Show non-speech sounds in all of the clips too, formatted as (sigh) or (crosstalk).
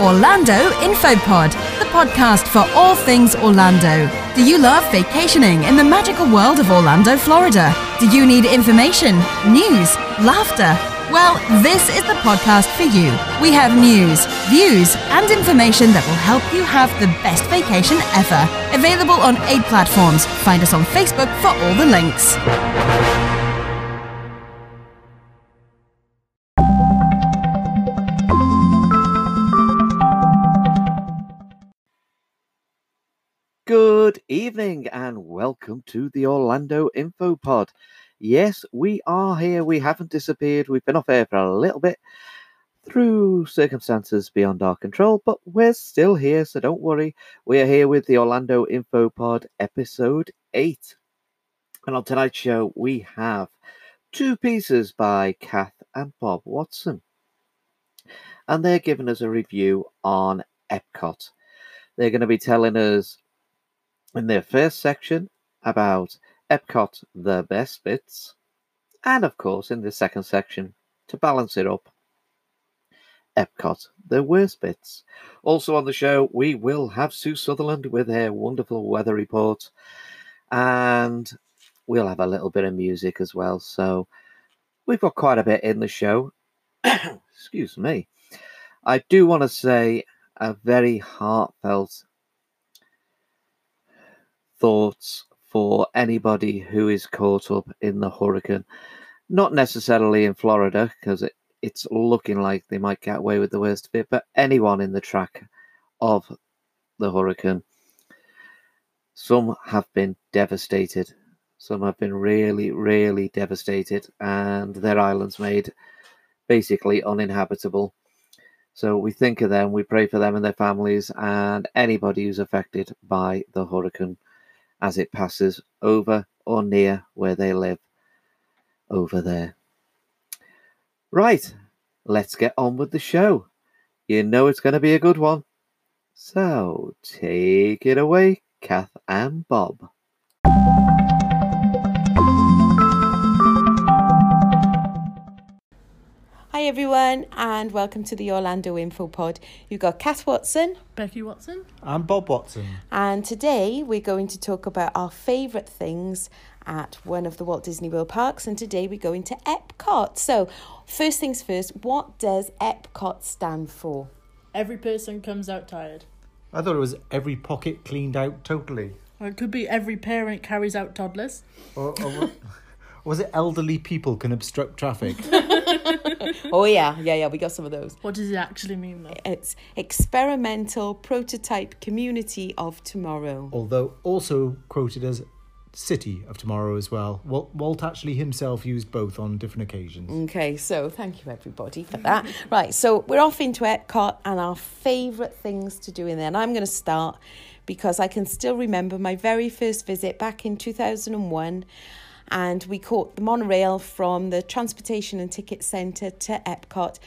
Orlando Infopod, the podcast for all things Orlando. Do you love vacationing in the magical world of Orlando, Florida? Do you need information, news, laughter? Well, this is the podcast for you. We have news, views, and information that will help you have the best vacation ever. Available on eight platforms. Find us on Facebook for all the links. Good evening and welcome to the Orlando Info Pod. Yes, we are here. We haven't disappeared. We've been off air for a little bit through circumstances beyond our control, but we're still here, so don't worry. We are here with the Orlando Info Pod episode 8. And on tonight's show, we have two pieces by Kath and Bob Watson. And they're giving us a review on Epcot. They're going to be telling us in their first section about Epcot, the best bits, and of course in the second section, to balance it up, Epcot, the worst bits. Also on the show, we will have Sue Sutherland with her wonderful weather report, and we'll have a little bit of music as well. So we've got quite a bit in the show. (coughs) Excuse me. I do want to say a very heartfelt thoughts for anybody who is caught up in the hurricane. Not necessarily in Florida, because it, it's looking like they might get away with the worst of it, but anyone in the track of the hurricane. Some have been devastated. Some have been really, really devastated, and their islands made basically uninhabitable. So we think of them, we pray for them and their families, and anybody who's affected by the hurricane as it passes over or near where they live over there. Right, let's get on with the show. You know it's going to be a good one. So take it away, Kath and Bob. Hi everyone, and welcome to the Orlando Info Pod. You've got Kath Watson, Becky Watson. I'm Bob Watson. and today we're going to talk about our favourite things at one of the Walt Disney World parks. And today we're going to Epcot. So, first things first, what does Epcot stand for? Every person comes out tired. I thought it was every pocket cleaned out totally. Or it could be every parent carries out toddlers. Or, or what- (laughs) was it elderly people can obstruct traffic? (laughs) Oh, yeah, yeah, yeah, we got some of those. What does it actually mean though? It's experimental prototype community of tomorrow. Although also quoted as City of Tomorrow as well. Walt, Walt actually himself used both on different occasions. Okay, so thank you everybody for that. right, so we're off into Epcot and our favourite things to do in there. And I'm going to start because I can still remember my very first visit back in 2001. And we caught the monorail from the Transportation and Ticket Centre to Epcot.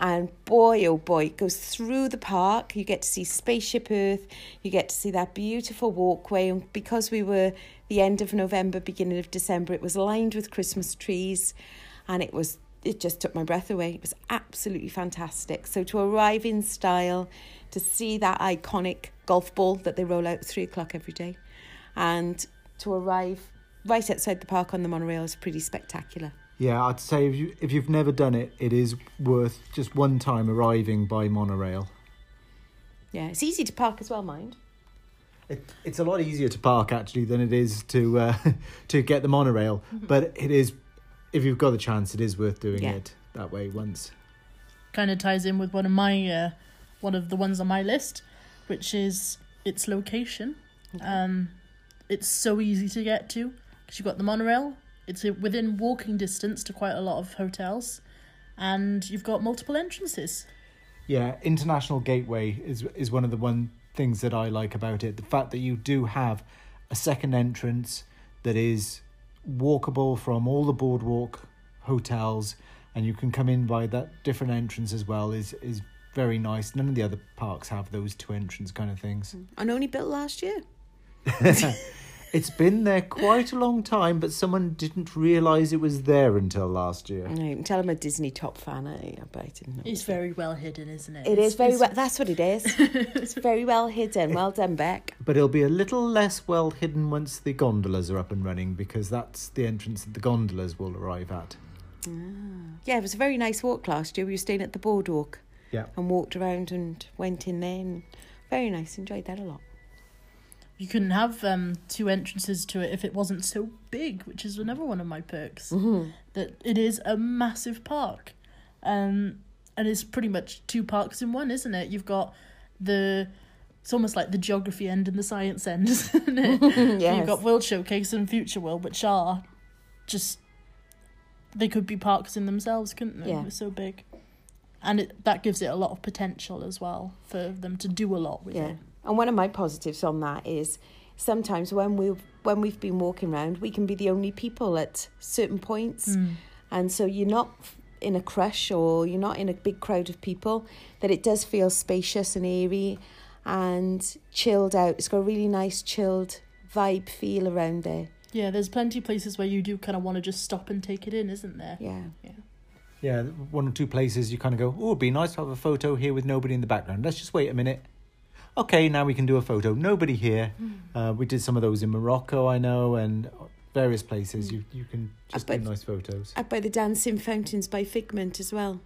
And boy, oh boy, it goes through the park. You get to see Spaceship Earth. You get to see that beautiful walkway. And because we were the end of November, beginning of December, it was lined with Christmas trees. And it was it just took my breath away. It was absolutely fantastic. So to arrive in style, to see that iconic golf ball that they roll out at three o'clock every day, and to arrive right outside the park on the monorail is pretty spectacular. Yeah, I'd say if, you, if you've never done it, it is worth just one time arriving by monorail. Yeah, it's easy to park as well, mind. It, it's a lot easier to park actually than it is to uh, (laughs) to get the monorail, but it is if you've got the chance, it is worth doing Yeah. it that way once. Kind of ties in with one of my uh, one of the ones on my list, which is its location. Um, it's so easy to get to because you've got the monorail. It's uh, within walking distance to quite a lot of hotels, and you've got multiple entrances. Yeah, International Gateway is is one of the one things that I like about it. The fact that you do have a second entrance that is walkable from all the boardwalk hotels, and you can come in by that different entrance as well. is is very nice. None of the other parks have those two entrance kind of things. And only built last year. (laughs) It's been there quite a long time, but someone didn't realise it was there until last year. No, you can tell I'm a Disney top fan. Eh? I, but I didn't. It's very well hidden, isn't it? It It's- is very well. That's what it is. (laughs) it's very well hidden. Well done, Beck. But it'll be a little less well hidden once the gondolas are up and running because that's the entrance that the gondolas will arrive at. Ah. Yeah, it was a very nice walk last year. We were staying at the boardwalk Yeah. and walked around and went in there. And very nice. Enjoyed that a lot. You couldn't have um, two entrances to it if it wasn't so big, which is another one of my perks. Mm-hmm. That it is a massive park, um, and it's pretty much two parks in one, isn't it? You've got the it's almost like the geography end and the science end, (laughs) isn't it? (laughs) Yes. You've got World Showcase and Future World, which are just they could be parks in themselves, couldn't they? Yeah. They're so big, and it that gives it a lot of potential as well for them to do a lot with Yeah. it. And one of my positives on that is sometimes when we when we've been walking around, we can be the only people at certain points, Mm. and so you're not in a crush or you're not in a big crowd of people. That it does feel spacious and airy and chilled out. It's got a really nice chilled vibe feel around there. Yeah, there's plenty of places where you do kind of want to just stop and take it in, isn't there? Yeah. Yeah, one or two places you kind of go, oh, it'd be nice to have a photo here with nobody in the background. Let's just wait a minute. Okay, now we can do a photo. Nobody here. Uh, we did some of those in Morocco, I know, and various places. You you can just do nice photos. Up by the dancing fountains by Figment as well.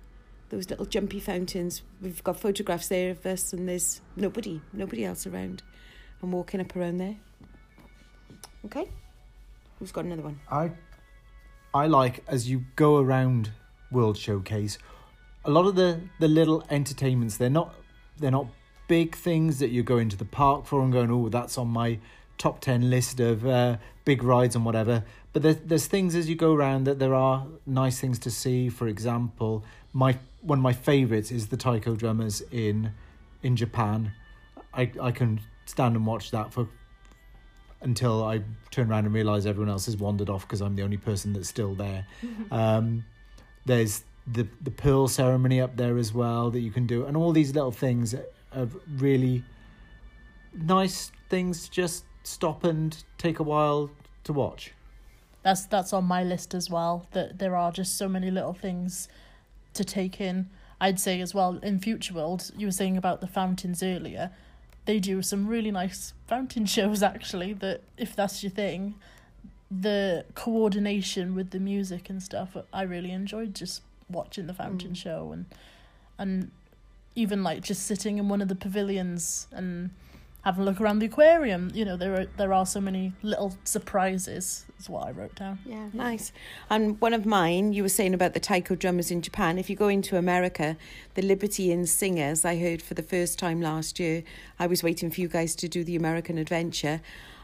Those little jumpy fountains. We've got photographs there of us, and there's nobody, nobody else around. I'm walking up around there. Okay. Who's got another one? I I like as you go around World Showcase, a lot of the the little entertainments. They're not they're not big things that you go into the park for and going, oh, that's on my top ten list of uh, big rides and whatever. But there's there's things as you go around that there are nice things to see. For example, my one of my favourites is the taiko drummers in in Japan. I I can stand and watch that for until I turn around and realise everyone else has wandered off because I'm the only person that's still there. um, there's the the pearl ceremony up there as well that you can do, and all these little things are really nice things to just stop and take a while to watch. That's that's on my list as well. That there are just so many little things to take in. I'd say as well in Future World, you were saying about the fountains earlier. They do some really nice fountain (laughs) shows actually. That if that's your thing, the coordination with the music and stuff, I really enjoyed just watching the fountain mm. show and and even like just sitting in one of the pavilions and having a look around the aquarium. You know, there are there are so many little surprises. Is what I wrote down. Yeah, nice. And one of mine, you were saying about the taiko drummers in Japan. If you go into America, the Liberty Inn singers, I heard for the first time last year. I was waiting for you guys to do the American Adventure,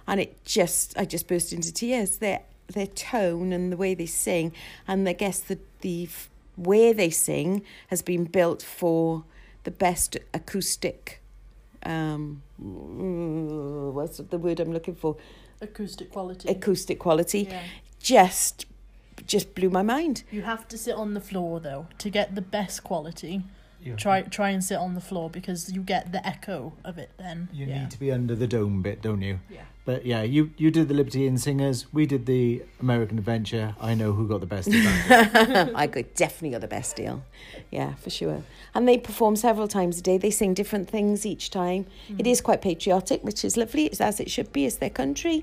and it just, I just burst into tears. Their their tone and the way they sing, and I guess the the where they sing has been built for the best acoustic. Um, mm, what's the word I'm looking for? Acoustic quality. Acoustic quality yeah. just just blew my mind. You have to sit on the floor though to get the best quality. You, Try try and sit on the floor because you get the echo of it. Then You yeah. need to be under the dome bit, don't you? Yeah. But yeah, you you did the Liberty Inn Singers. We did the American Adventure. I know who got the best deal. (laughs) I got definitely got the best deal. Yeah, for sure. And they perform several times a day. They sing different things each time. It mm. is quite patriotic, which is lovely. It's as it should be. It's their country,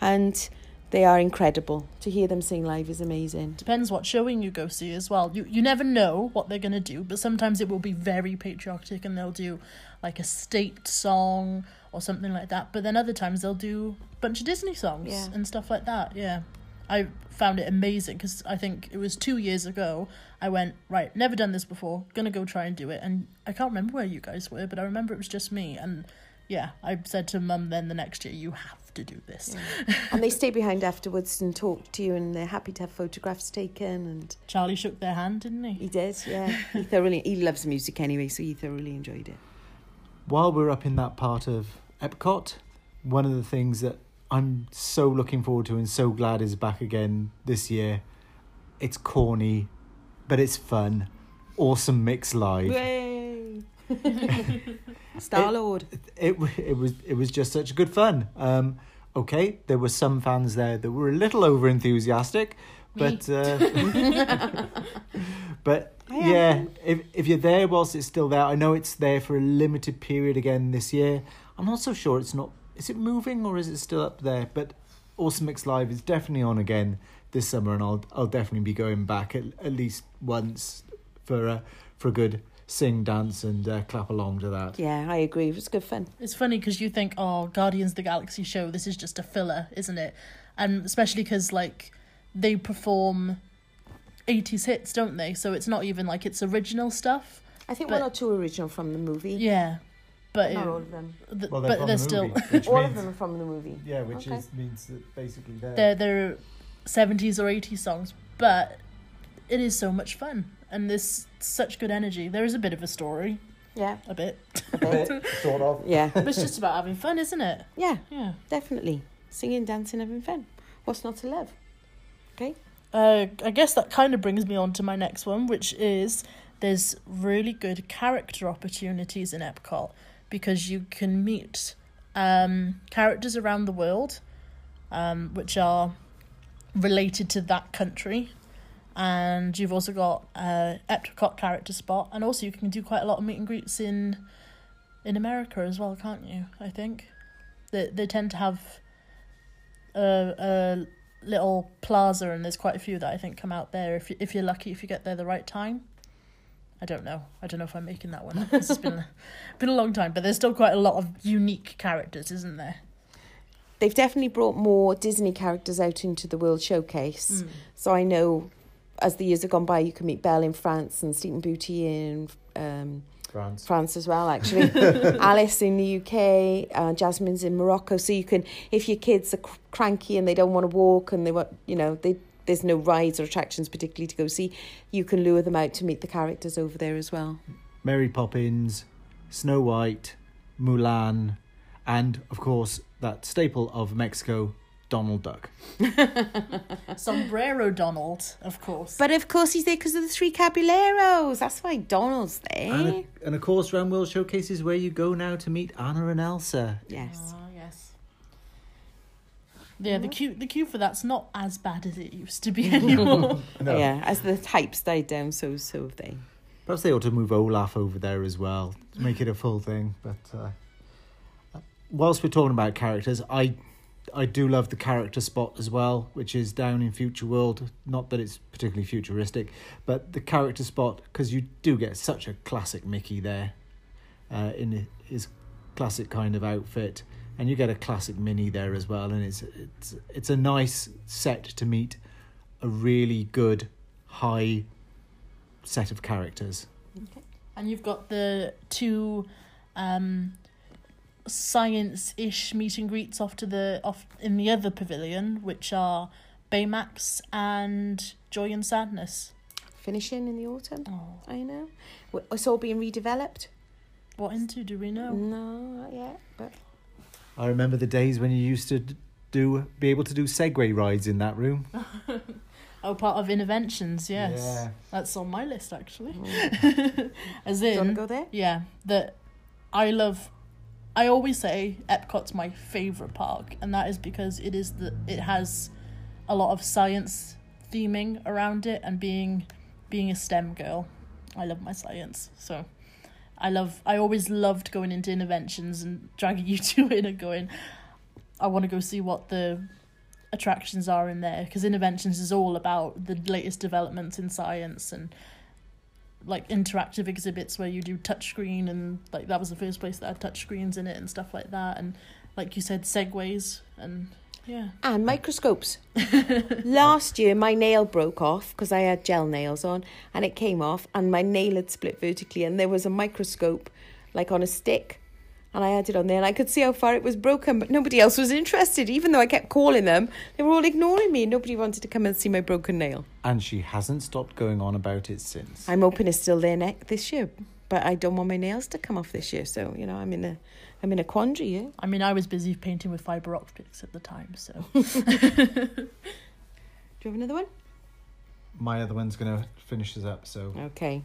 and they are incredible. To hear them sing live is amazing. Depends what showing you go see as well. You you never know what they're gonna do, but sometimes it will be very patriotic and they'll do like a state song or something like that. But then other times they'll do a bunch of Disney songs Yeah. and stuff like that. Yeah, I found it amazing because I think it was two years ago. I went right, never done this before, gonna go try and do it, and I can't remember where you guys were, but I remember it was just me and. Yeah, I said to mum then the next year, you have to do this. (laughs) and they stay behind afterwards and talk to you, and they're happy to have photographs taken. And Charlie shook their hand, didn't he? he did, yeah. (laughs) he thoroughly he loves music anyway, so he thoroughly enjoyed it. While we're up in that part of Epcot, one of the things that I'm so looking forward to and so glad is back again this year. It's corny, but it's fun. Awesome mix live. Yay! (laughs) Star Lord. it w- it was it was just such good fun. Um, okay, there were some fans there that were a little over enthusiastic, but uh, (laughs) but yeah, if if you're there whilst it's still there, I know it's there for a limited period again this year. I'm not so sure it's not. Is it moving or is it still up there? But Awesome Mix Live is definitely on again this summer, and I'll I'll definitely be going back at, at least once for a for a good sing, dance, and uh, clap along to that. Yeah, I agree. It was good fun. It's funny because you think, oh, Guardians of the Galaxy show, this is just a filler, isn't it? And especially because, like, they perform 80s hits, don't they? So it's not even like it's original stuff. I think But- one or two original from the movie. Yeah. But, Not it- all of them. th- Well, but they're the still. movie, (laughs) which All of them are from the movie. Yeah, which Okay. is means that basically they're, they're they're 70s or 80s songs, but it is so much fun and there's such good energy. There is a bit of a story, Yeah, a bit, a bit. (laughs) sort of. yeah, (laughs) but it's just about having fun, isn't it? yeah, Yeah. definitely. Singing, dancing, having fun. What's not to love? Okay. Uh, I guess that kind of brings me on to my next one, which is there's really good character opportunities in Epcot because you can meet um, characters around the world, um, which are related to that country. And you've also got uh, Epcot character spot, and also you can do quite a lot of meet and greets in in America as well, can't you? I think they they tend to have a a little plaza, and there's quite a few that I think come out there if you, if you're lucky if you get there the right time. I don't know. I don't know if I'm making that one up. This has been (laughs) been a long time, but there's still quite a lot of unique characters, isn't there? They've definitely brought more Disney characters out into the World Showcase. So I know as the years have gone by, you can meet Belle in France and Sleeping Beauty in um, France. France as well, actually. (laughs) (laughs) Alice in the UK, uh, Jasmine's in Morocco. So you can, if your kids are cr- cranky and they don't want to walk and they want, you know, they, there's no rides or attractions particularly to go see, you can lure them out to meet the characters over there as well. Mary Poppins, Snow White, Mulan, and of course that staple of Mexico, Donald Duck. (laughs) Sombrero Donald, of course. But of course, he's there because of the three Caballeros. That's why Donald's there. And, and of course, round World Showcase is where you go now to meet Anna and Elsa. yes. Ah, yes. Yeah, the queue the queue for that's not as bad as it used to be (laughs) anymore. No. Yeah, as the hype's died down, so so have they. Perhaps they ought to move Olaf over there as well to make it a full thing. But uh, whilst we're talking about characters, I I do love the character spot as well, which is down in Future World. Not that it's particularly futuristic, but the character spot because you do get such a classic Mickey there, uh, in his classic kind of outfit, and you get a classic Minnie there as well, and it's it's it's a nice set to meet a really good high set of characters. Okay. and you've got the two um science-ish meet and greets off to the off in the other pavilion, which are Baymax and Joy and Sadness. Finishing in the autumn. Oh, I know. It's all being redeveloped. what into do we know? No, not yet. But I remember the days when you used to do be able to do Segway rides in that room. (laughs) Oh, part of Innoventions, yes. Yeah. That's on my list actually. mm. (laughs) As do you want to go there? yeah, that I love. I always say Epcot's my favorite park, and that is because it is the it has a lot of science theming around it, and being being a STEM girl, I love my science. So, I love. I always loved going into Innoventions and dragging (laughs) you two in and going. I want to go see what the attractions are in there because Innoventions is all about the latest developments in science and like interactive exhibits where you do touchscreen and like that was the first place that had touchscreens in it and stuff like that and like you said segways and yeah And microscopes. (laughs) Last year, my nail broke off because I had gel nails on, and it came off, and my nail had split vertically, and there was a microscope, like on a stick, and I had it on there, and I could see how far it was broken, but nobody else was interested. Even though I kept calling them, they were all ignoring me. Nobody wanted to come and see my broken nail. And she hasn't stopped going on about it since. I'm hoping it's still there next this year, but I don't want my nails to come off this year, so you know I'm in a, I'm in a quandary. Yeah. i mean i was busy painting with fiber optics at the time so (laughs) Do you have another one? My other one's going to finish us up, so Okay.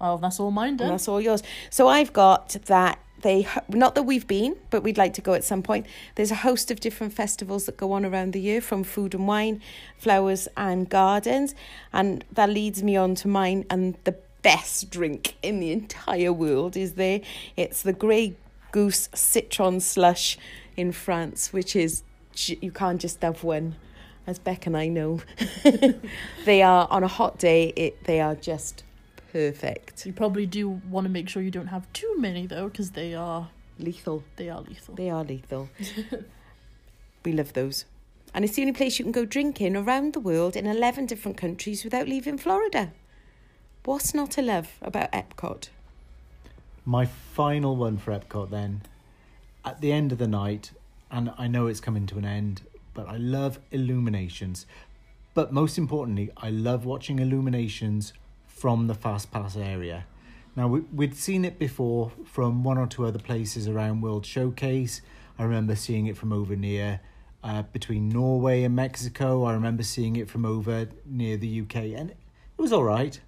well that's all mine And that's all yours. So I've got that they not that we've been, but we'd like to go at some point. There's a host of different festivals that go on around the year, from food and wine, flowers and gardens, and that leads me on to mine and the best drink in the entire world is there. It's the Grey Goose Citron Slush in France, which is you can't just have one, as Beck and I know. (laughs) they are on a hot day. It they are just perfect, You probably do want to make sure you don't have too many though, because they are lethal. they are lethal. They are lethal. (laughs) we love those. And it's the only place you can go drinking around the world in 11 different countries without leaving Florida. What's not to love about Epcot? My final one for Epcot then. At the end of the night, and I know it's coming to an end, but I love illuminations. But most importantly, I love watching illuminations from the Fast Pass area. Now, we, we'd seen it before from one or two other places around World Showcase. I remember seeing it from over near uh, between Norway and Mexico. I remember seeing it from over near the UK, and it was all right.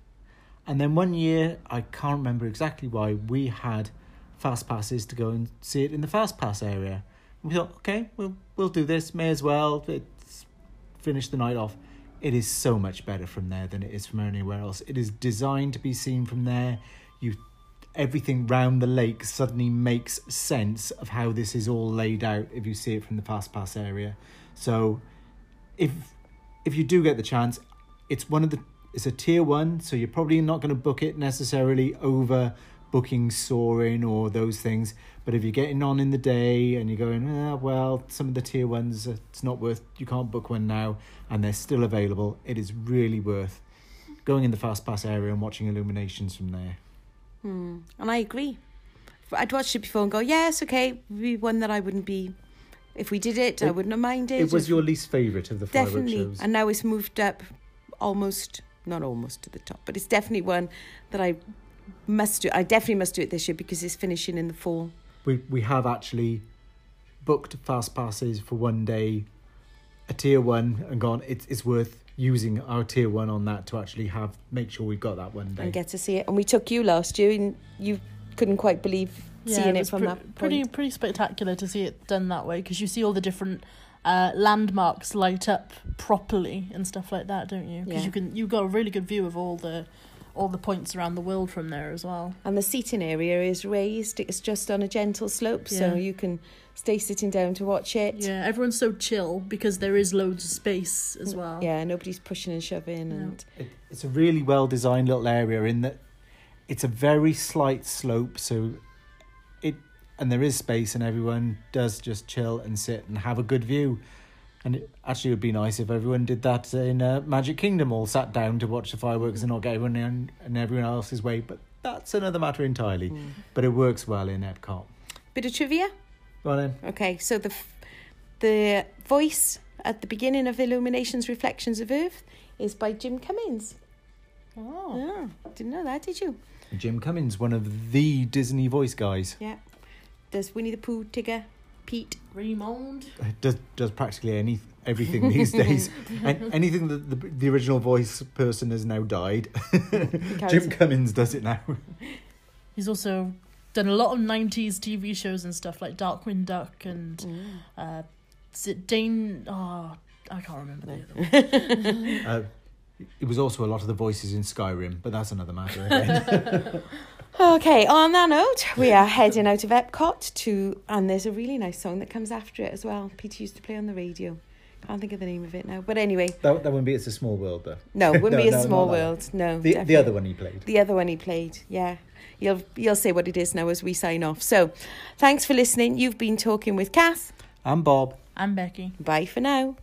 And then one year, I can't remember exactly why, we had fast passes to go and see it in the fast pass area. We thought, okay, we'll we'll do this. May as well. It's finish the night off. It is so much better from there than it is from anywhere else. It is designed to be seen from there. You, everything round the lake suddenly makes sense of how this is all laid out if you see it from the fast pass area. So, if if you do get the chance, it's one of the it's a tier one, so you're probably not going to book it necessarily over booking soaring or those things. But if you're getting on in the day and you're going, ah, well, some of the tier ones, it's not worth. You can't book one now, and they're still available. It is really worth going in the fast pass area and watching illuminations from there. Hmm. And I agree. I'd watched it before and go, yes, okay, be one that I wouldn't be. If we did it, I wouldn't have minded. It was If- your least favourite of the fireworks definitely, shows. and now it's moved up almost, not almost to the top, but it's definitely one that I must do. I definitely must do it this year because it's finishing in the fall. we we have actually booked fast passes for one day, a tier one, and gone. It's it's worth using our tier one on that to actually have make sure we've got that one day. and get to see it. And we took you last year, and you couldn't quite believe seeing it, was from pre- that point. pretty pretty spectacular to see it done that way because you see all the different uh, landmarks light up properly and stuff like that, don't you? Because Yeah. you can you've got a really good view of all the all the points around the world from there as well. And the seating area is raised. It's just on a gentle slope, so you can stay sitting down to watch it. Yeah, everyone's so chill because there is loads of space as well. Yeah, nobody's pushing and shoving, No. and It, it's a really well designed little area in that it's a very slight slope, so it and there is space, and everyone does just chill and sit and have a good view. And it actually would be nice if everyone did that in uh, Magic Kingdom, all sat down to watch the fireworks and not get everyone in and everyone else's way. But that's another matter entirely. Mm. But it works well in Epcot. bit of trivia. Well then, Okay, so the f- the voice at the beginning of Illuminations Reflections of Earth is by Jim Cummings. Oh. Oh, didn't know that, did you? Jim Cummings, one of the Disney voice guys, Yeah. Does Winnie the Pooh, Tigger, Pete? Raymond. does does practically any everything these (laughs) days. and anything that the, the original voice person has now died, (laughs) Jim it. Cummings does it now. He's also done a lot of 90s TV shows and stuff like Darkwing Duck and Mm. uh, is it Dane? Oh, I can't remember the other one. (laughs) Uh, it was also a lot of the voices in Skyrim, but that's another matter again. Okay, on that note, we are heading out of Epcot to, and there's a really nice song that comes after it as well. Peter used to play on the radio. Can't think of the name of it now. But anyway, that, that wouldn't be It's a Small World, though. no, (laughs) wouldn't No, be a no, small not that one. world. No, The, the other one he played. The other one he played, yeah. You'll you'll say what it is now as we sign off. So, thanks for listening. You've been talking with Kath. I'm Bob. I'm Becky. Bye for now.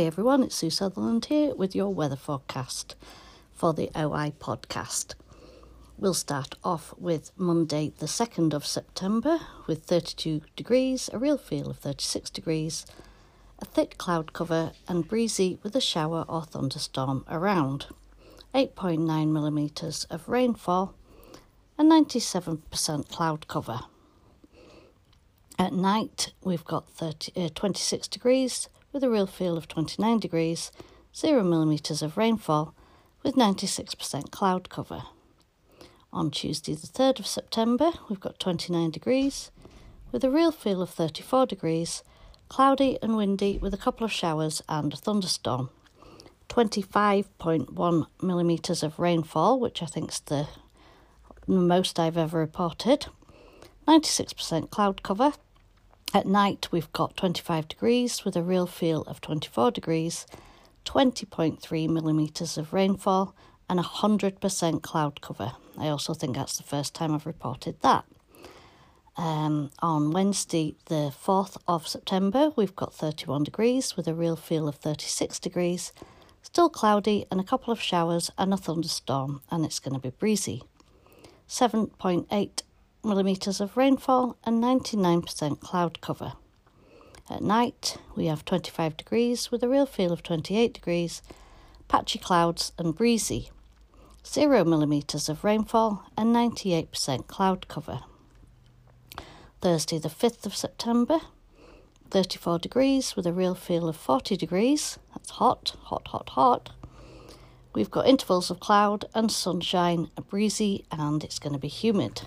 Hi everyone, it's Sue Sutherland here with your weather forecast for the OI podcast. We'll start off with Monday, the 2nd of September, with 32 degrees, a real feel of 36 degrees, a thick cloud cover, and breezy with a shower or thunderstorm around. 8.9 millimetres of rainfall, and 97% cloud cover. At night, we've got 30, uh, 26 degrees with a real feel of 29 degrees, 0 millimetres of rainfall, with 96% cloud cover. On Tuesday, the 3rd of September, we've got 29 degrees, with a real feel of 34 degrees, cloudy and windy with a couple of showers and a thunderstorm. 25.1 millimetres of rainfall, which I think is the most I've ever reported. 96% cloud cover, at night, we've got 25 degrees with a real feel of 24 degrees, 20.3 millimetres of rainfall, and 100% cloud cover. I also think that's the first time I've reported that. Um, on Wednesday, the 4th of September, we've got 31 degrees with a real feel of 36 degrees, still cloudy, and a couple of showers and a thunderstorm, and it's going to be breezy. 7.8 millimetres of rainfall and 99% cloud cover. At night, we have 25 degrees with a real feel of 28 degrees, patchy clouds and breezy. 0 millimetres of rainfall and 98% cloud cover. Thursday, the 5th of September, 34 degrees with a real feel of 40 degrees. That's hot, hot, hot, hot. We've got intervals of cloud and sunshine, breezy, and it's going to be humid.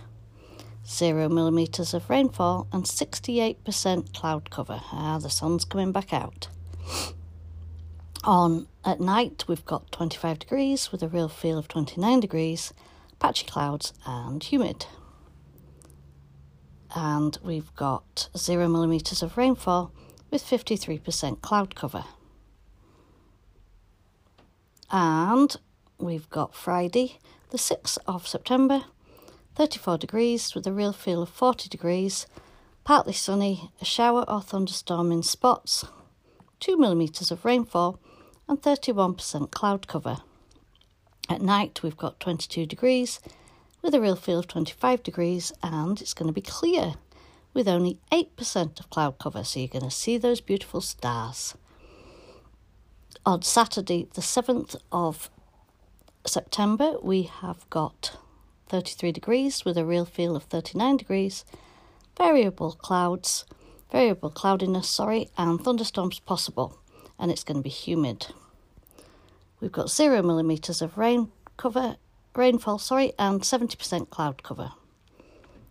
0 millimetres of rainfall, and 68% cloud cover. Ah, the sun's coming back out. On at night, we've got 25 degrees with a real feel of 29 degrees, patchy clouds, and humid. And we've got 0 millimetres of rainfall with 53% cloud cover. And we've got Friday, the 6th of September, 34 degrees with a real feel of 40 degrees, partly sunny, a shower or thunderstorm in spots, 2 millimetres of rainfall, and 31% cloud cover. At night, we've got 22 degrees with a real feel of 25 degrees, and it's going to be clear with only 8% of cloud cover, so you're going to see those beautiful stars. On Saturday, the 7th of September, we have got 33 degrees with a real feel of 39 degrees, variable clouds, variable cloudiness, sorry, and thunderstorms possible, and it's going to be humid. We've got 0 millimetres of rain cover, rainfall, sorry, and 70% cloud cover.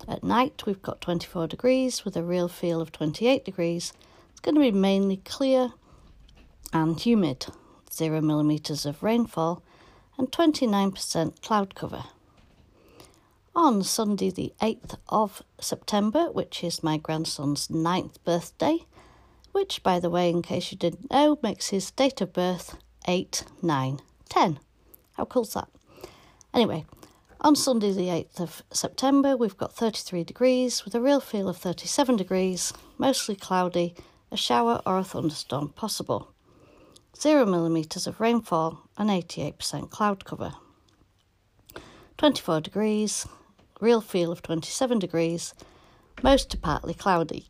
At night, we've got 24 degrees with a real feel of 28 degrees. It's going to be mainly clear and humid, 0 millimetres of rainfall, and 29% cloud cover on Sunday, the 8th of September, which is my grandson's ninth birthday, which, by the way, in case you didn't know, makes his date of birth 8, 9, 10. How cool's that? Anyway, on Sunday, the 8th of September, we've got 33 degrees with a real feel of 37 degrees, mostly cloudy, a shower or a thunderstorm possible. 0 millimetres of rainfall and 88% cloud cover. 24 degrees, real feel of 27 degrees, most to partly cloudy,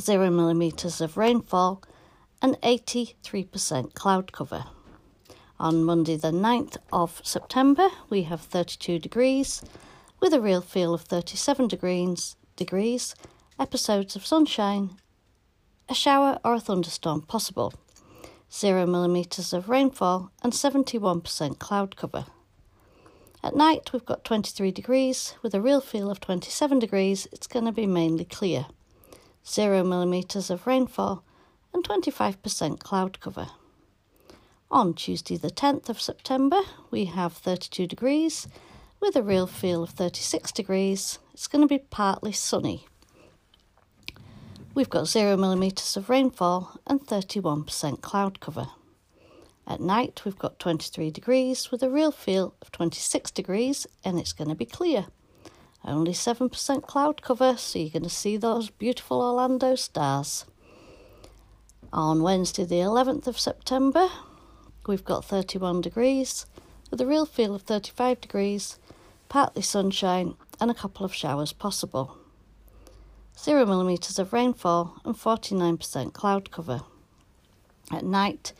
0 millimetres of rainfall, and 83% cloud cover. On Monday, the 9th of September, we have 32 degrees with a real feel of 37 degrees, degrees episodes of sunshine, a shower or a thunderstorm possible, 0 millimetres of rainfall, and 71% cloud cover. At night, we've got 23 degrees with a real feel of 27 degrees. It's going to be mainly clear. 0 millimetres of rainfall and 25% cloud cover. On Tuesday, the 10th of September, we have 32 degrees with a real feel of 36 degrees. It's going to be partly sunny. We've got 0 millimetres of rainfall and 31% cloud cover. At night, we've got 23 degrees with a real feel of 26 degrees, and it's going to be clear. Only 7% cloud cover, so you're going to see those beautiful Orlando stars. On Wednesday, the 11th of September, we've got 31 degrees with a real feel of 35 degrees, partly sunshine, and a couple of showers possible. 0 millimetres of rainfall and 49% cloud cover. At night,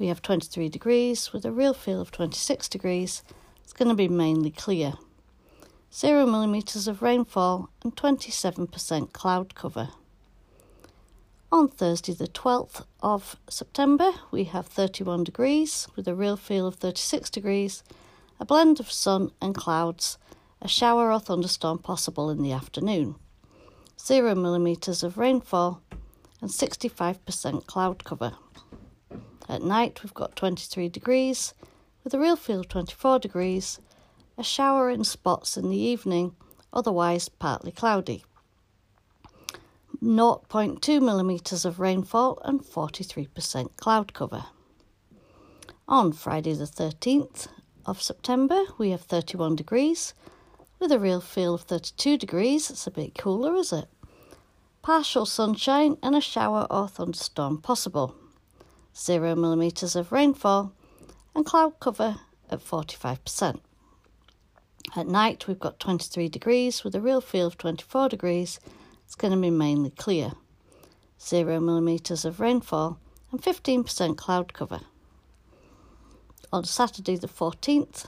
we have 23 degrees with a real feel of 26 degrees. It's going to be mainly clear. 0 millimetres of rainfall and 27% cloud cover. On Thursday, the 12th of September, we have 31 degrees with a real feel of 36 degrees, a blend of sun and clouds, a shower or thunderstorm possible in the afternoon, 0 millimetres of rainfall, and 65% cloud cover. At night, we've got 23 degrees with a real feel of 24 degrees, a shower in spots in the evening, otherwise partly cloudy. 0.2 millimetres of rainfall and 43% cloud cover. On Friday, the 13th of September, we have 31 degrees with a real feel of 32 degrees. It's a bit cooler, is it? Partial sunshine and a shower or thunderstorm possible. 0 millimetres of rainfall and cloud cover at 45%. At night, we've got 23 degrees with a real feel of 24 degrees it's going to be mainly clear. 0 millimetres of rainfall and 15% cloud cover. On Saturday, the 14th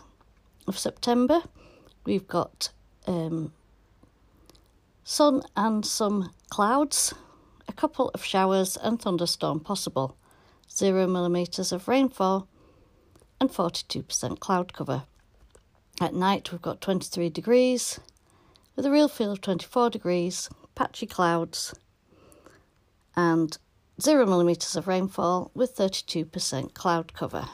of September, we've got um, sun and some clouds, a couple of showers and thunderstorm possible, 0 millimetres of rainfall and 42% cloud cover. At night, we've got 23 degrees with a real feel of 24 degrees patchy clouds, and 0 millimetres of rainfall with 32% cloud cover.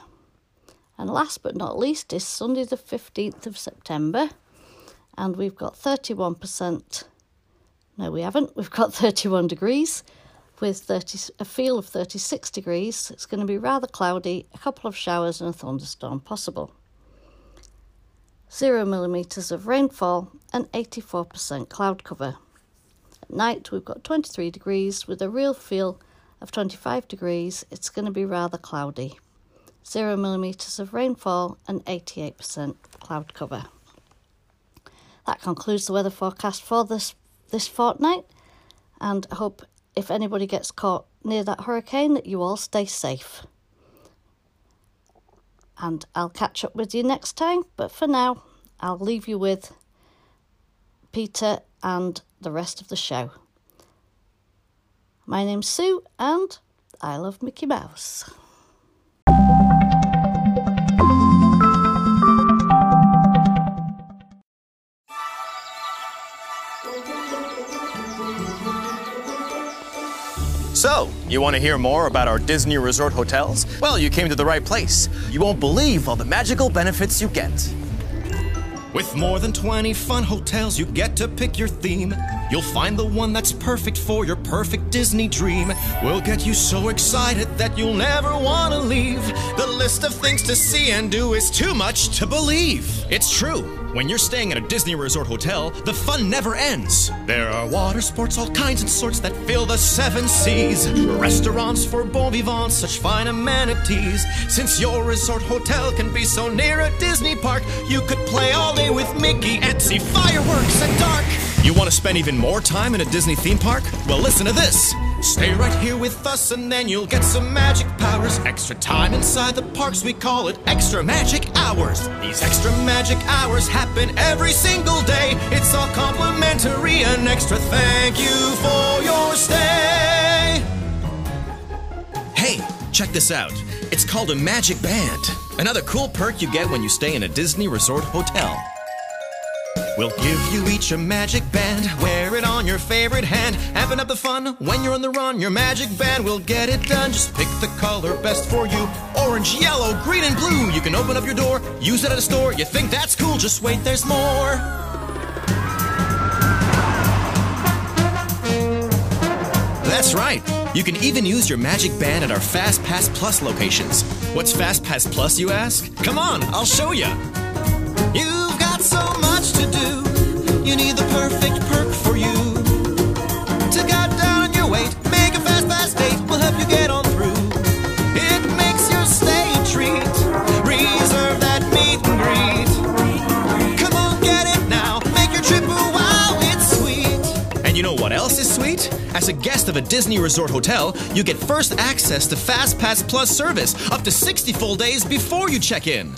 And last but not least is Sunday, the 15th of September, and we've got 31%. No, we haven't. We've got (laughs) 31 degrees with 30, a feel of 36 degrees. It's going to be rather cloudy, a couple of showers, and a thunderstorm possible. 0 millimetres of rainfall and 84% cloud cover. At night, we've got 23 degrees with a real feel of 25 degrees. It's going to be rather cloudy. 0 millimetres of rainfall and 88% cloud cover. That concludes the weather forecast for this, this fortnight, and I hope if anybody gets caught near that hurricane that you all stay safe. And I'll catch up with you next time, but for now, I'll leave you with Peter and the rest of the show. My name's Sue, and I love Mickey Mouse. So, you want to hear more about our Disney Resort hotels? Well, you came to the right place. You won't believe all the magical benefits you get. With more than 20 fun hotels, you get to pick your theme. You'll find the one that's perfect for your perfect Disney dream. We'll get you so excited that you'll never want to leave. The list of things to see and do is too much to believe. It's true. When you're staying at a Disney Resort hotel, the fun never ends. There are water sports, all kinds and sorts that fill the seven seas. Restaurants for bon vivants, such fine amenities. Since your resort hotel can be so near a Disney park, you could play all day with Mickey and see fireworks at dark. You want to spend even more time in a Disney theme park? Well, listen to this. Stay right here with us and then you'll get some magic powers. Extra time inside the parks, we call it extra magic hours. These extra magic hours happen every single day. It's all complimentary, an extra thank you for your stay. Hey, check this out. It's called a Magic Band. Another cool perk you get when you stay in a Disney Resort hotel. We'll give you each a magic band. Wear it on your favorite hand. Amping up the fun when you're on the run. Your magic band will get it done. Just pick the color best for you. Orange, yellow, green, and blue. You can open up your door, use it at a store. You think that's cool? Just wait, there's more. That's right. You can even use your Magic Band at our Fast Pass Plus locations. What's Fast Pass Plus, you ask? Come on, I'll show you. You've got so much to do. You need the perfect perk for you. To cut down on your weight, make a fast pass date. We'll help you get on through. It makes your stay treat. Reserve that meet and greet. Come on, get it now. Make your trip a wow, it's sweet. And you know what else is sweet? As a guest of a Disney Resort hotel, you get first access to Fast Pass Plus service up to 60 full days before you check in.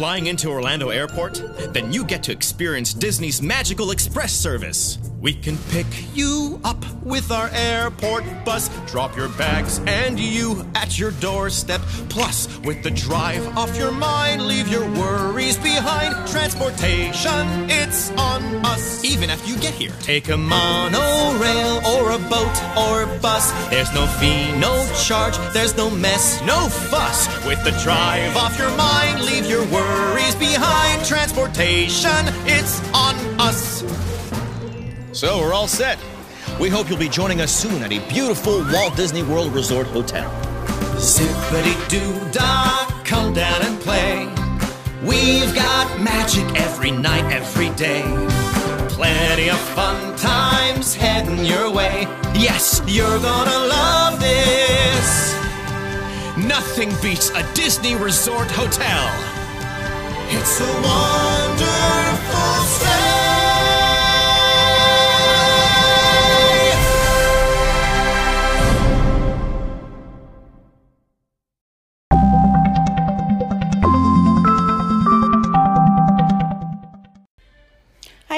Flying into Orlando Airport? Then you get to experience Disney's Magical Express service. We can pick you up with our airport bus, drop your bags and you at your doorstep. Plus, with the drive off your mind, leave your worries behind. Transportation, it's on us. Even after you get here, take a monorail or a boat or bus. There's no fee, no charge, there's no mess, no fuss. With the drive off your mind, leave your worries behind. Transportation, it's on us. So we're all set. We hope you'll be joining us soon at a beautiful Walt Disney World Resort hotel. Zippity doo dah, come down and play. We've got magic every night, every day. Plenty of fun times heading your way. Yes, you're gonna love this. Nothing beats a Disney Resort hotel. It's a wonderful stay.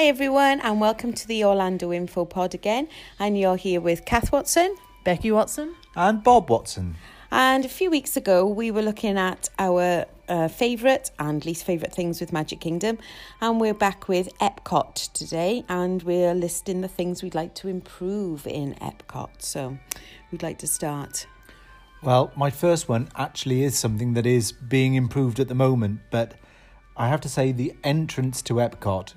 Hi everyone, and welcome to the Orlando Info Pod again. And you're here with Kath Watson. Becky Watson. And Bob Watson. And a few weeks ago, we were looking at our uh, favourite and least favourite things with Magic Kingdom. And we're back with Epcot today, and we're listing the things we'd like to improve in Epcot. So, we'd like to start. Well, my first one actually is something that is being improved at the moment, but I have to say the entrance to Epcot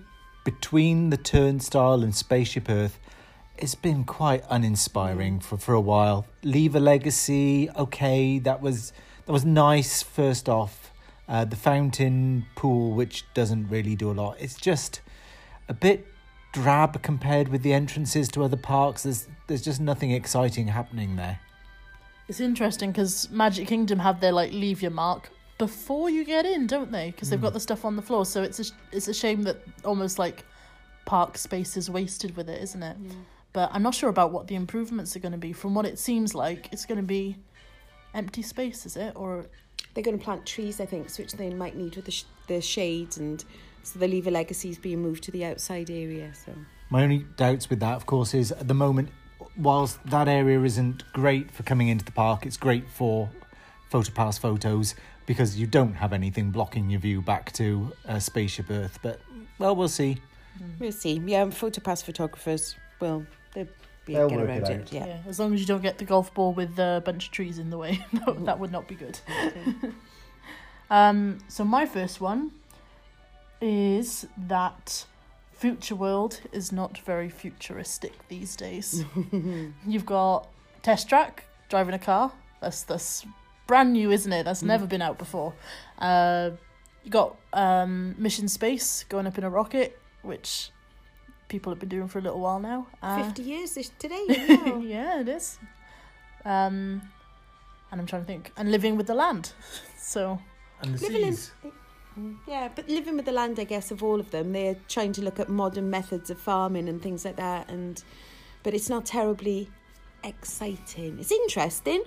between the turnstile and Spaceship Earth it's been quite uninspiring for, for a while. Leave a legacy, okay, that was that was nice first off. Uh, the fountain pool, which doesn't really do a lot. It's just a bit drab compared with the entrances to other parks. There's there's just nothing exciting happening there. It's interesting because Magic Kingdom have their like leave your mark before you get in, don't they? Because they've got hmm. the stuff on the floor. So it's a, sh- it's a shame that almost like park space is wasted with it, isn't it? But I'm not sure about what the improvements are going to be. From what it seems like, it's going to be empty space, is it? Or They're going to plant trees, I think, which they might need with the, sh- the shades, and so the Leave a Legacy is being moved to the outside area. So, My only doubts with that, of course, is at the moment, whilst that area isn't great for coming into the park, it's great for photopass photos because you don't have anything blocking your view back to uh, Spaceship Earth. But, well, we'll see. we'll see. Yeah, photopass photographers will they'll be They'll get around it it. Yeah. yeah, as long as you don't get the golf ball with a bunch of trees in the way, (laughs) no, that would not be good. (laughs) Um, so my first one is that Future World is not very futuristic these days. (laughs) You've got Test Track driving a car. That's that's brand new, isn't it? That's never been out before. Uh, you got um, Mission Space going up in a rocket, which people have been doing for a little while now. Uh, Fifty years this today. (laughs) Wow. yeah, it is. Um, and I'm trying to think. And living with the land. (laughs) So And the Living in- Yeah, but living with the land, I guess, of all of them, they're trying to look at modern methods of farming and things like that. And but it's not terribly exciting. It's interesting,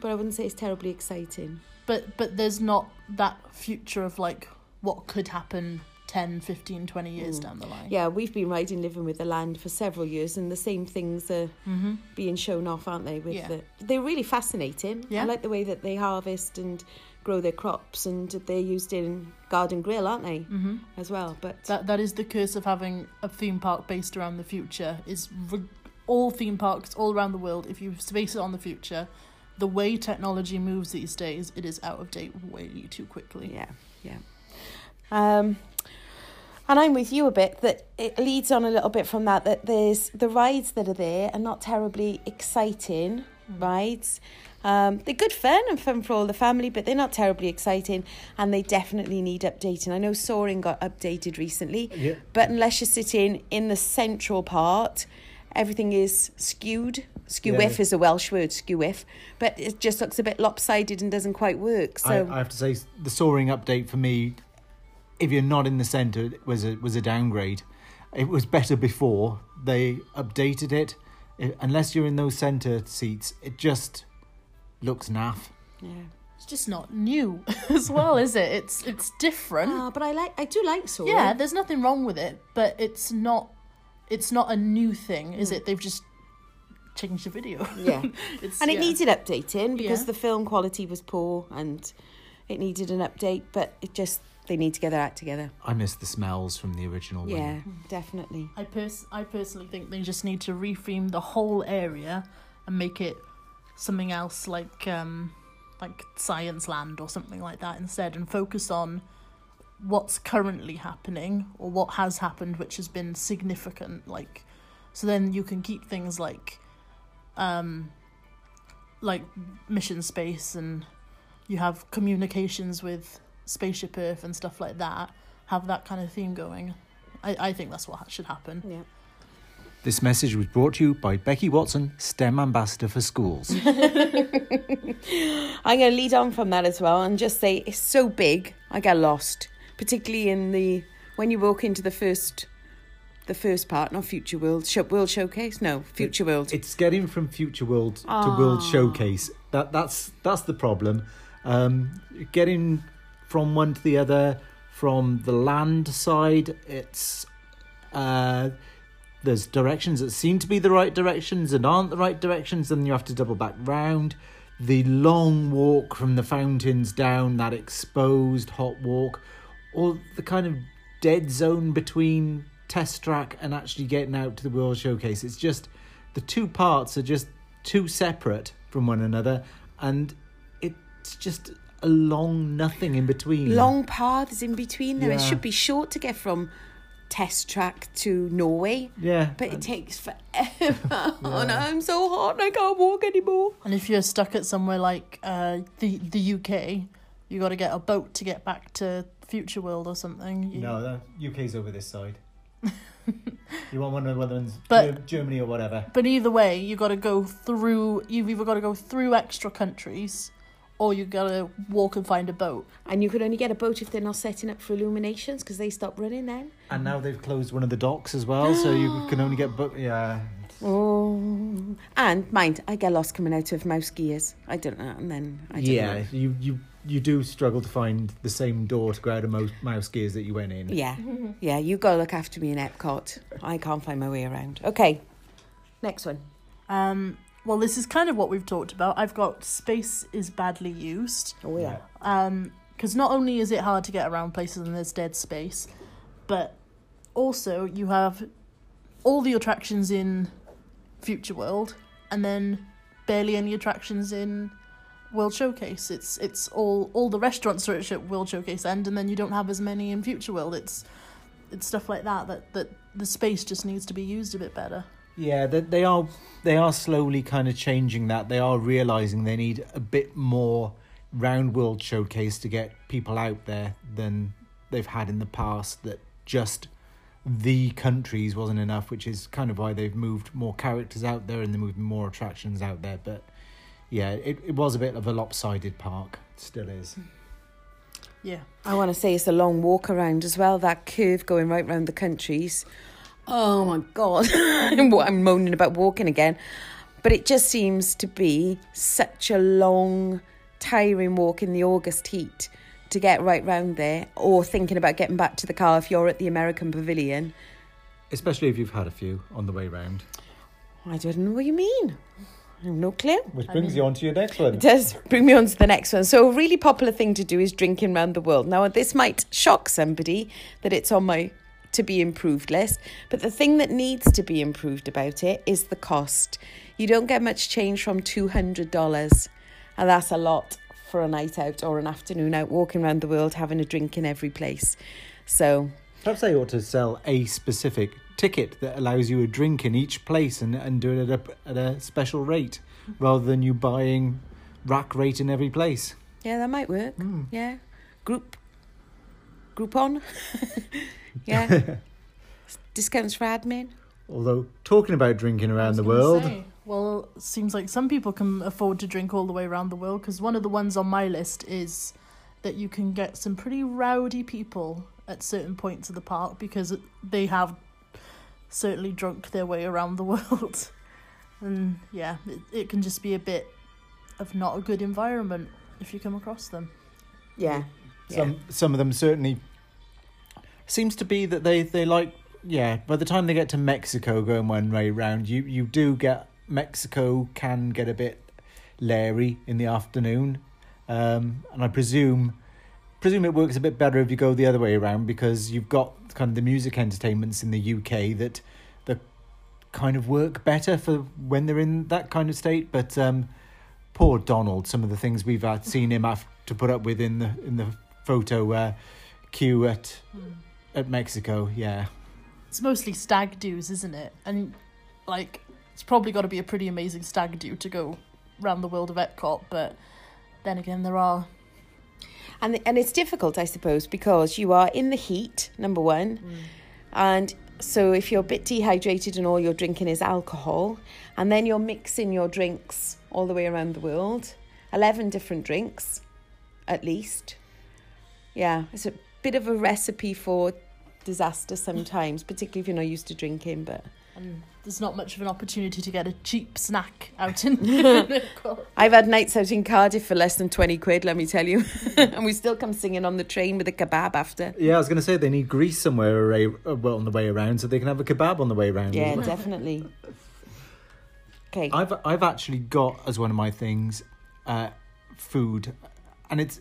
but I wouldn't say it's terribly exciting. but but there's not that future of like what could happen 10 15 20 years down the line Yeah, we've been riding living with the land for several years, and the same things are mm-hmm. being shown off, aren't they? With Yeah. the, they're really fascinating. Yeah. I like the way that they harvest and grow their crops, and they're used in garden grill, aren't they? Mm-hmm. As well, but that that is the curse of having a theme park based around the future is re- all theme parks all around the world if you base it on the future the way technology moves these days it is out of date way too quickly Yeah, yeah. Um, and I'm with you a bit that it leads on a little bit from that that there's the rides that are there are not terribly exciting rides. Um, they're good fun and fun for all the family, but they're not terribly exciting, and they definitely need updating. I know Soaring got updated recently, Yeah. but unless you're sitting in the central part, everything is skewed. Skew Yeah. is a Welsh word, skew whiff, but it just looks a bit lopsided and doesn't quite work. So I, I have to say, the soaring update for me, if you're not in the centre, was a was a downgrade. it was better before they updated it. I unless you're in those centre seats, it just looks naff. Yeah. It's just not new (laughs) as well, is it? It's it's different. Ah, but I like I do like Soaring. yeah, there's nothing wrong with it, but it's not it's not a new thing, is it? They've just changed the video. Yeah. (laughs) it's, and it yeah. needed updating because Yeah. the film quality was poor and it needed an update. But it just they need to get their act together. I miss the smells from the original Yeah, one. definitely. I pers- I personally think they just need to reframe the whole area and make it something else like um like Science Land or something like that instead and focus on what's currently happening or what has happened which has been significant like so then you can keep things like um like mission space and you have communications with spaceship earth and stuff like that have that kind of theme going i, I think that's what should happen Yeah. This message was brought to you by Becky Watson, STEM Ambassador for Schools. (laughs) (laughs) I'm going to lead on from that as well and just say it's so big. I get lost, particularly in the when you walk into the first, the first part, not Future World, Show, World Showcase. No, Future World. it's getting from Future World to World Showcase. That that's that's the problem. Um, getting from one to the other, from the land side, it's uh, there's directions that seem to be the right directions and aren't the right directions, and you have to double back round. The long walk from the fountains down that exposed hot walk, or the kind of dead zone between test track and actually getting out to the World Showcase. It's just the two parts are just too separate from one another, and it's just a long nothing in between. Long paths in between them. It should be short to get from test track to Norway, yeah, but it takes forever. (laughs) (laughs) And I'm so hot and I can't walk anymore. And if you're stuck at somewhere like uh, the the UK, you got to get a boat to get back to Future World or something. You- No, the UK's over this side. (laughs) you want one of the ones, But- Germany or whatever. But either way, you've got to go through. You've either got to go through extra countries, or you've got to walk and find a boat. And you could only get a boat if they're not setting up for illuminations because they stop running then. And now they've closed one of the docks as well, so you can only get. But yeah, Oh, and mind, I get lost coming out of mouse gears. I don't know, and then I don't yeah, know. you you you do struggle to find the same door to go out of mouse, mouse gears that you went in. Yeah, (laughs) yeah. You go look after me in Epcot. I can't find my way around. Okay, next one. Um, well, this is kind of what we've talked about. I've got space is badly used. Oh yeah. Um, because not only is it hard to get around places and there's dead space, but also you have all the attractions in Future World and then barely any attractions in World Showcase. It's it's all all the restaurants are at World Showcase end, and then you don't have as many in Future World. It's it's stuff like that that that the space just needs to be used a bit better. Yeah, they, they are they are slowly kind of changing that. They are realizing they need a bit more round world showcase to get people out there than they've had in the past. That just the countries wasn't enough, which is kind of why they've moved more characters out there and they moved more attractions out there. But yeah, it, it was a bit of a lopsided park. Still is. Yeah. I want to say it's a long walk around as well. That curve going right round the countries. Oh my god, (laughs) I'm moaning about walking again, but it just seems to be such a long, tiring walk in the August heat to get right round there, or thinking about getting back to the car if you're at the American Pavilion. Especially if you've had a few on the way round. I don't know what you mean. I have no clue. Which brings you on to your next one. It does bring me on to the next one. So, a really popular thing to do is drinking around the world. Now, this might shock somebody that it's on my to be improved list, but the thing that needs to be improved about it is the cost. You don't get much change from $200, and that's a lot for a night out or an afternoon out walking around the world having a drink in every place. So, Perhaps they ought to sell a specific ticket that allows you a drink in each place and, and do it at a, at a special rate rather than you buying rack rate in every place. yeah, that might work. Hmm. Yeah. Group Groupon. (laughs) yeah. (laughs) Discounts for admin. Although, talking about drinking around the world, say, well, it seems like some people can afford to drink all the way around the world because one of the ones on my list is that you can get some pretty rowdy people at certain points of the park because they have certainly drunk their way around the (laughs) world. and yeah, it, it can just be a bit of not a good environment if you come across them. Yeah. Some some of them certainly seems to be that they they like yeah. By the time they get to Mexico, going one way round, you you do get Mexico can get a bit leery in the afternoon, um, and I presume presume it works a bit better if you go the other way around because you've got kind of the music entertainments in the UK that that kind of work better for when they're in that kind of state, but. Um, poor Donald, some of the things we've had seen him have to put up with in the in the photo uh, queue at at Mexico. Yeah, It's mostly stag do's, isn't it? And like, it's probably got to be a pretty amazing stag do to go round the world of Epcot. But then again, there are And and it's difficult, I suppose, because you are in the heat, number one, mm. and so if you're a bit dehydrated and all you're drinking is alcohol, and then you're mixing your drinks all the way around the world, eleven different drinks, at least. Yeah, it's a bit of a recipe for disaster sometimes, particularly if you're not used to drinking. But and there's not much of an opportunity to get a cheap snack out in (laughs) (laughs) I've had nights out in Cardiff for less than twenty quid, let me tell you, (laughs) and we still come singing on the train with a kebab after. yeah. I was going to say they need grease somewhere array, uh, well on the way around, so they can have a kebab on the way around. Yeah, well. definitely. Okay. I've I've actually got as one of my things, uh, food, and it's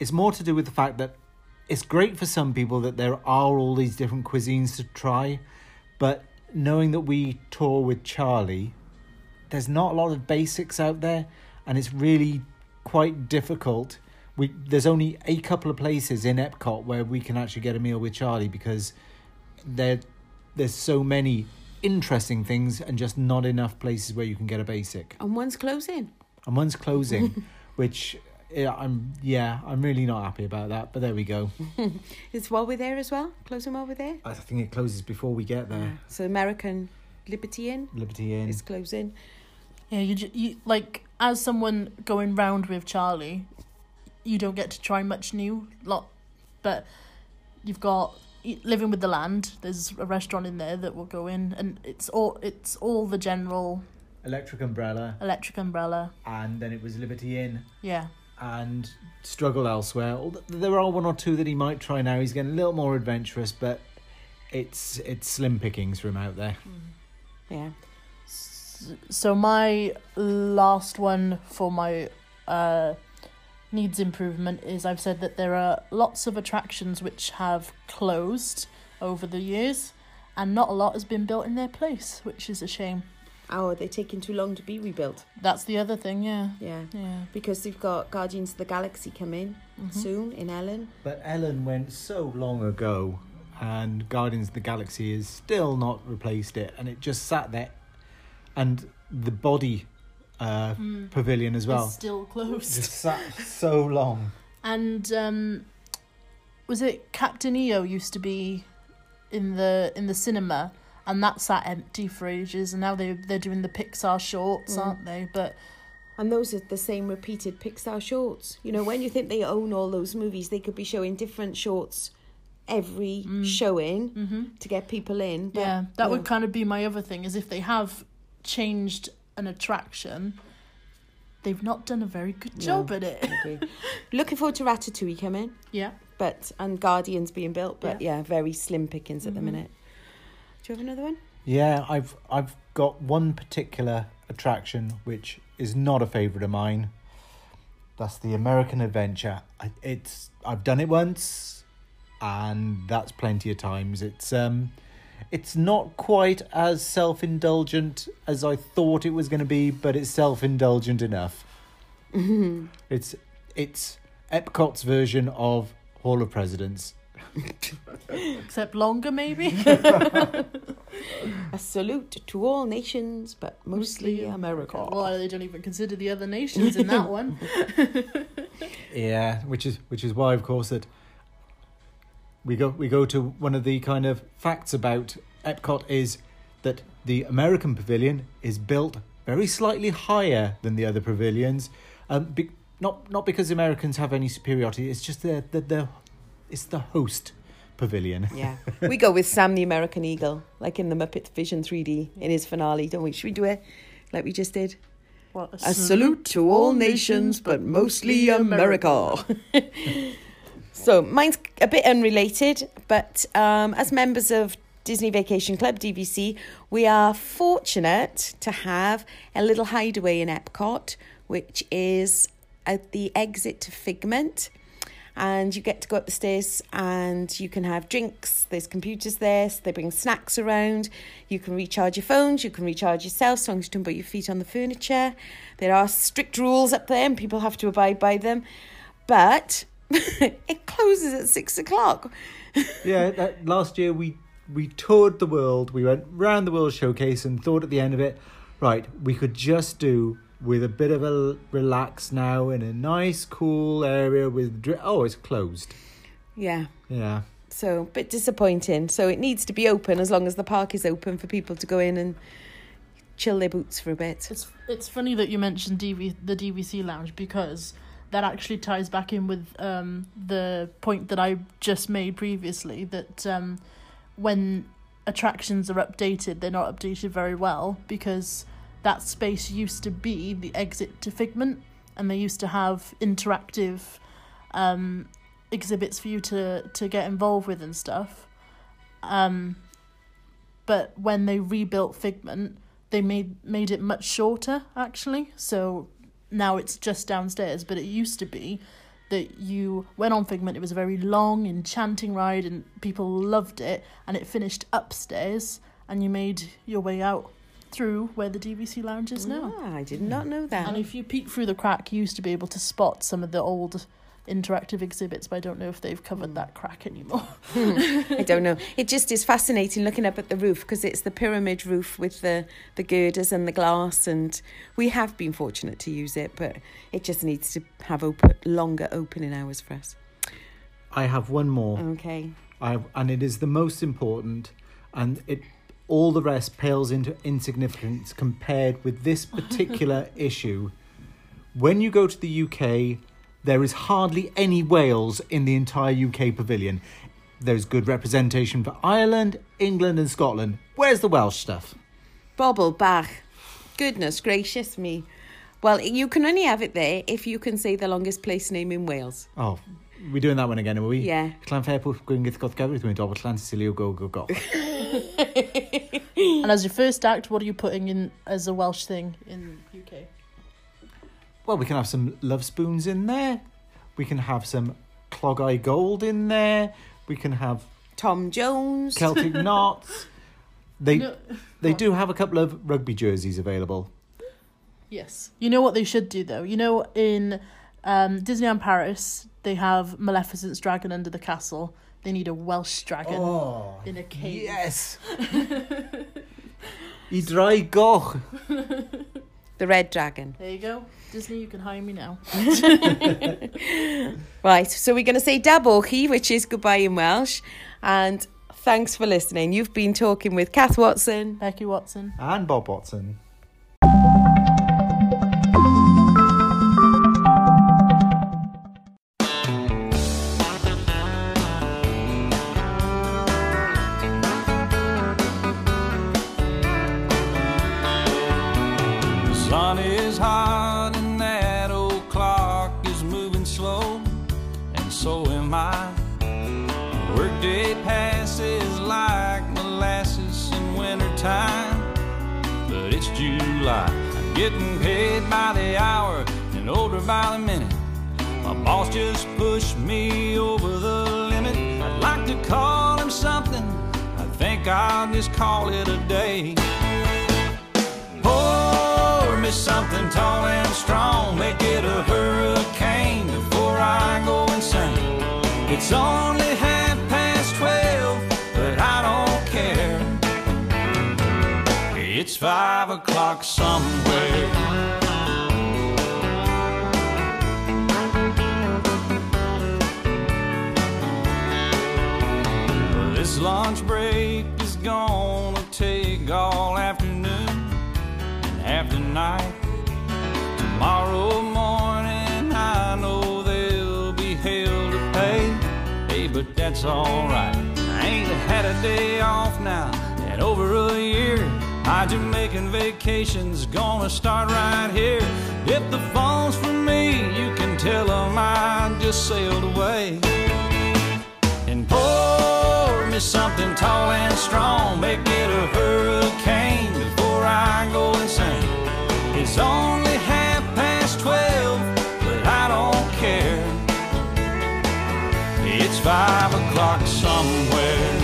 it's more to do with the fact that it's great for some people that there are all these different cuisines to try, but knowing that we tour with Charlie, there's not a lot of basics out there, and it's really quite difficult. We there's only a couple of places in Epcot where we can actually get a meal with Charlie because there there's so many interesting things and just not enough places where you can get a basic. and one's closing. And one's closing, (laughs) which yeah, I'm yeah, I'm really not happy about that. But there we go. (laughs) Is while we're there as well? Closing while we're there? I think it closes before we get there. Ah, so American Liberty Inn Liberty Inn. is closing. Yeah, you, you like as someone going round with Charlie, you don't get to try much new lot, but you've got living with the land. There's a restaurant in there that will go in, and it's all it's all the general Electric Umbrella, electric umbrella. and then it was Liberty Inn Yeah, and Struggle Elsewhere. There are one or two that he might try now. He's getting a little more adventurous, but it's it's slim pickings from out there. Yeah. so my last one for my uh, needs improvement is I've said that there are lots of attractions which have closed over the years, and not a lot has been built in their place, which is a shame. Oh, they're taking too long to be rebuilt. That's the other thing, yeah, Yeah. yeah. Because they've got Guardians of the Galaxy coming soon in Ellen. But Ellen went so long ago, and Guardians of the Galaxy has still not replaced it, and it just sat there. And the body uh, pavilion as well It's still closed. just sat so long. And um, was it Captain EO used to be in the in the cinema, and that's that sat empty for ages, and now they they're doing the Pixar shorts, mm. aren't they? But And those are the same repeated Pixar shorts. You know, when you think they own all those movies, they could be showing different shorts every mm. showing mm-hmm. to get people in. but yeah, that no. would kind of be my other thing is if they have changed an attraction, they've not done a very good job at it. (laughs) Looking forward to Ratatouille coming, yeah. but and Guardians being built, but yeah, very slim pickings at the mm-hmm. minute. Do you have another one? Yeah, I've I've got one particular attraction which is not a favourite of mine. That's the American Adventure. I, it's I've done it once, and that's plenty of times. It's um, it's not quite as self indulgent as I thought it was going to be, but it's self indulgent enough. (laughs) It's it's Epcot's version of Hall of Presidents. Except longer, maybe. (laughs) A salute to all nations, but mostly America. Well, they don't even consider the other nations in that one. (laughs) Yeah, which is which is why, of course, that we go we go to one of the kind of facts about Epcot is that the American Pavilion is built very slightly higher than the other pavilions, um, be, not not because Americans have any superiority. It's just that the, the it's the host pavilion. Yeah. we go with Sam the American Eagle, like in the Muppet Vision 3D in his finale, don't we? Should we do it like we just did? Well, A salute to all nations, but mostly America. (laughs) so mine's a bit unrelated, but um, as members of Disney Vacation Club, DVC, we are fortunate to have a little hideaway in Epcot, which is at the exit to Figment. And you get to go up the stairs and you can have drinks. There's computers there, so they bring snacks around. You can recharge your phones, you can recharge yourself, so long as you don't put your feet on the furniture. There are strict rules up there and people have to abide by them. But (laughs) it closes at six o'clock. (laughs) yeah, that, last year we we toured the world. We went round the world showcase and thought at the end of it, right, we could just do with a bit of a relax now in a nice cool area with dri- oh it's closed. Yeah. Yeah. So a bit disappointing. So it needs to be open as long as the park is open for people to go in and chill their boots for a bit. It's it's funny that you mentioned DV, the DVC lounge because that actually ties back in with um, the point that I just made previously that um, when attractions are updated, they're not updated very well because that space used to be the exit to Figment, and they used to have interactive um, exhibits for you to to get involved with and stuff. Um, but when they rebuilt Figment, they made made it much shorter actually. So now it's just downstairs, but it used to be that you went on Figment. It was a very long, enchanting ride, and people loved it. And it finished upstairs, and you made your way out through where the DVC lounge is now. Ah, I did not know that. And if you peek through the crack, you used to be able to spot some of the old interactive exhibits, but I don't know if they've covered that crack anymore. (laughs) I don't know. It just is fascinating looking up at the roof because it's the pyramid roof with the, the girders and the glass, and we have been fortunate to use it, but it just needs to have open, longer opening hours for us. I have one more. Okay. I and it is the most important, and it all the rest pales into insignificance compared with this (laughs) particular issue. When you go to the UK, there is hardly any Wales in the entire UK pavilion. There's good representation for Ireland, England, and Scotland. Where's the Welsh stuff? Bobble Bach. Goodness gracious me. Well, you can only have it there if you can say the longest place name in Wales. Oh, we're doing that one again, are we? Yeah. Llanfairpwll Gwyngyth Goth Gyfrith Mwyn Dobl Llan Sicilio Go Go Go. (laughs) (laughs) and as your first act, what are you putting in as a Welsh thing in UK? Well, we can have some love spoons in there. We can have some Clogau gold in there. We can have Tom Jones. Celtic (laughs) knots. They No- (laughs) they do have a couple of rugby jerseys available. Yes. You know what they should do though? You know in um, Disneyland Paris, they have Maleficent's dragon under the castle. They need a Welsh dragon Oh, in a cave. yes. (laughs) Y Ddraig Goch. The Red Dragon. There you go. Disney, you can hire me now. (laughs) Right, so we're going to say Dabochi, which is goodbye in Welsh. And thanks for listening. You've been talking with Kath Watson. Becky Watson. And Bob Watson. July. I'm getting paid by the hour and older by the minute. My boss just pushed me over the limit. I'd like to call him something. I think I'll just call it a day. Pour me something tall and strong, make it a hurricane before I go insane. It's only It's five o'clock somewhere. This lunch break is gonna take all afternoon and half the night. Tomorrow morning, I know there'll be hell to pay. Hey, but that's alright. I ain't had a day off now in over a year. My Jamaican vacation's gonna start right here. If the phone's for me, you can tell them I just sailed away. And pour me something tall and strong, make it a hurricane before I go insane. It's only half past twelve, but I don't care. It's five o'clock somewhere.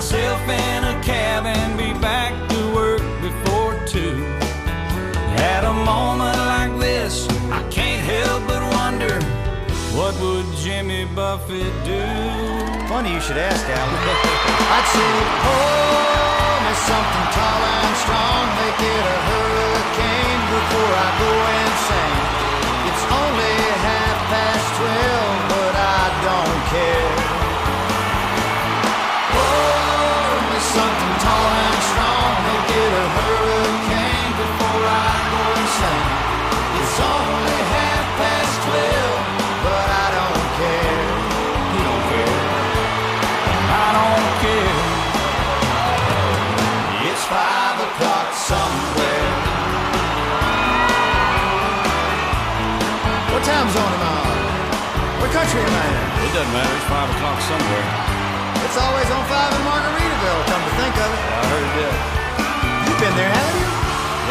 Myself in a cab, and be back to work before two. At a moment like this, I can't help but wonder what would Jimmy Buffett do? Funny you should ask, Alan. (laughs) I'd say, oh, pour me something tall and strong, make it a hurricane before I go insane. It's only half past twelve, but I don't care. It doesn't matter. It's five o'clock somewhere. It's always on five in Margaritaville, come to think of it. Yeah, I heard it did. You've been there, haven't you?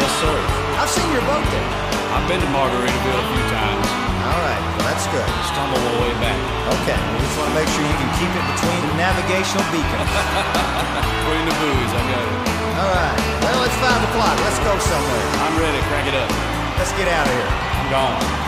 Yes, sir. I've seen your boat there. I've been to Margaritaville a few times. All right, well, that's good. Stumble my way back. Okay, we just want to make sure you can keep it between the navigational beacons. (laughs) Between the buoys, I got it. All right, well, it's five o'clock. Let's go somewhere. I'm ready. Crank it up. Let's get out of here. I'm gone.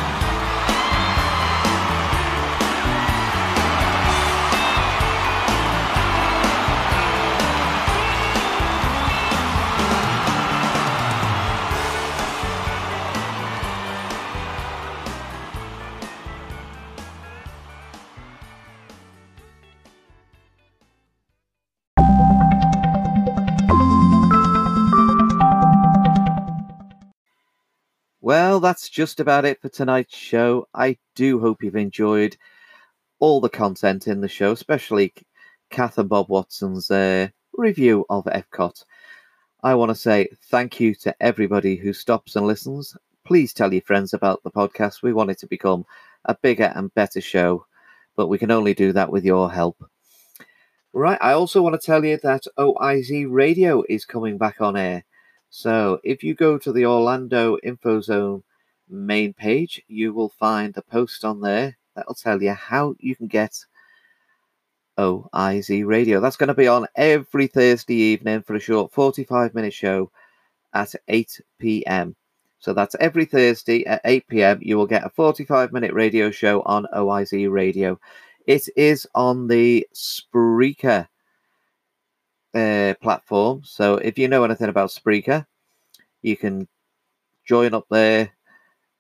Just about it for tonight's show. I do hope you've enjoyed all the content in the show, especially Kath and Bob Watson's uh, review of Epcot. I want to say thank you to everybody who stops and listens. Please tell your friends about the podcast. We want it to become a bigger and better show, but we can only do that with your help. Right, I also want to tell you that OIZ Radio is coming back on air. So if you go to the Orlando Info Zone main page, you will find a post on there that'll tell you how you can get OIZ Radio. That's going to be on every Thursday evening for a short 45 minute show at 8 p.m. So that's every Thursday at 8 p.m. You will get a 45 minute radio show on OIZ Radio. It is on the Spreaker uh, platform. So if you know anything about Spreaker, you can join up there.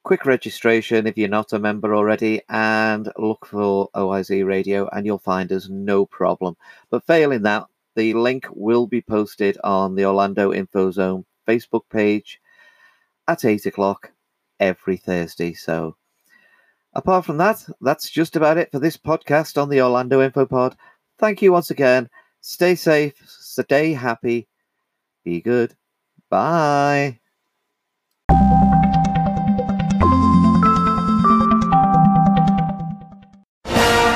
Quick registration if you're not a member already, and look for OIZ Radio, and you'll find us no problem. But failing that, the link will be posted on the Orlando Info Zone Facebook page at 8 o'clock every Thursday. So, apart from that, that's just about it for this podcast on the Orlando Info Pod. Thank you once again. Stay safe, stay happy, be good. Bye.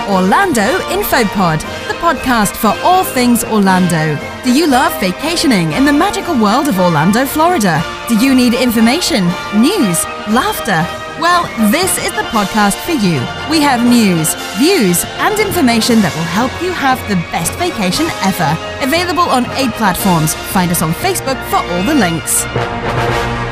Orlando Infopod, the podcast for all things Orlando. Do you love vacationing in the magical world of Orlando, Florida? Do you need information, news, laughter? Well, this is the podcast for you. We have news, views, and information that will help you have the best vacation ever. Available on eight platforms. Find us on Facebook for all the links.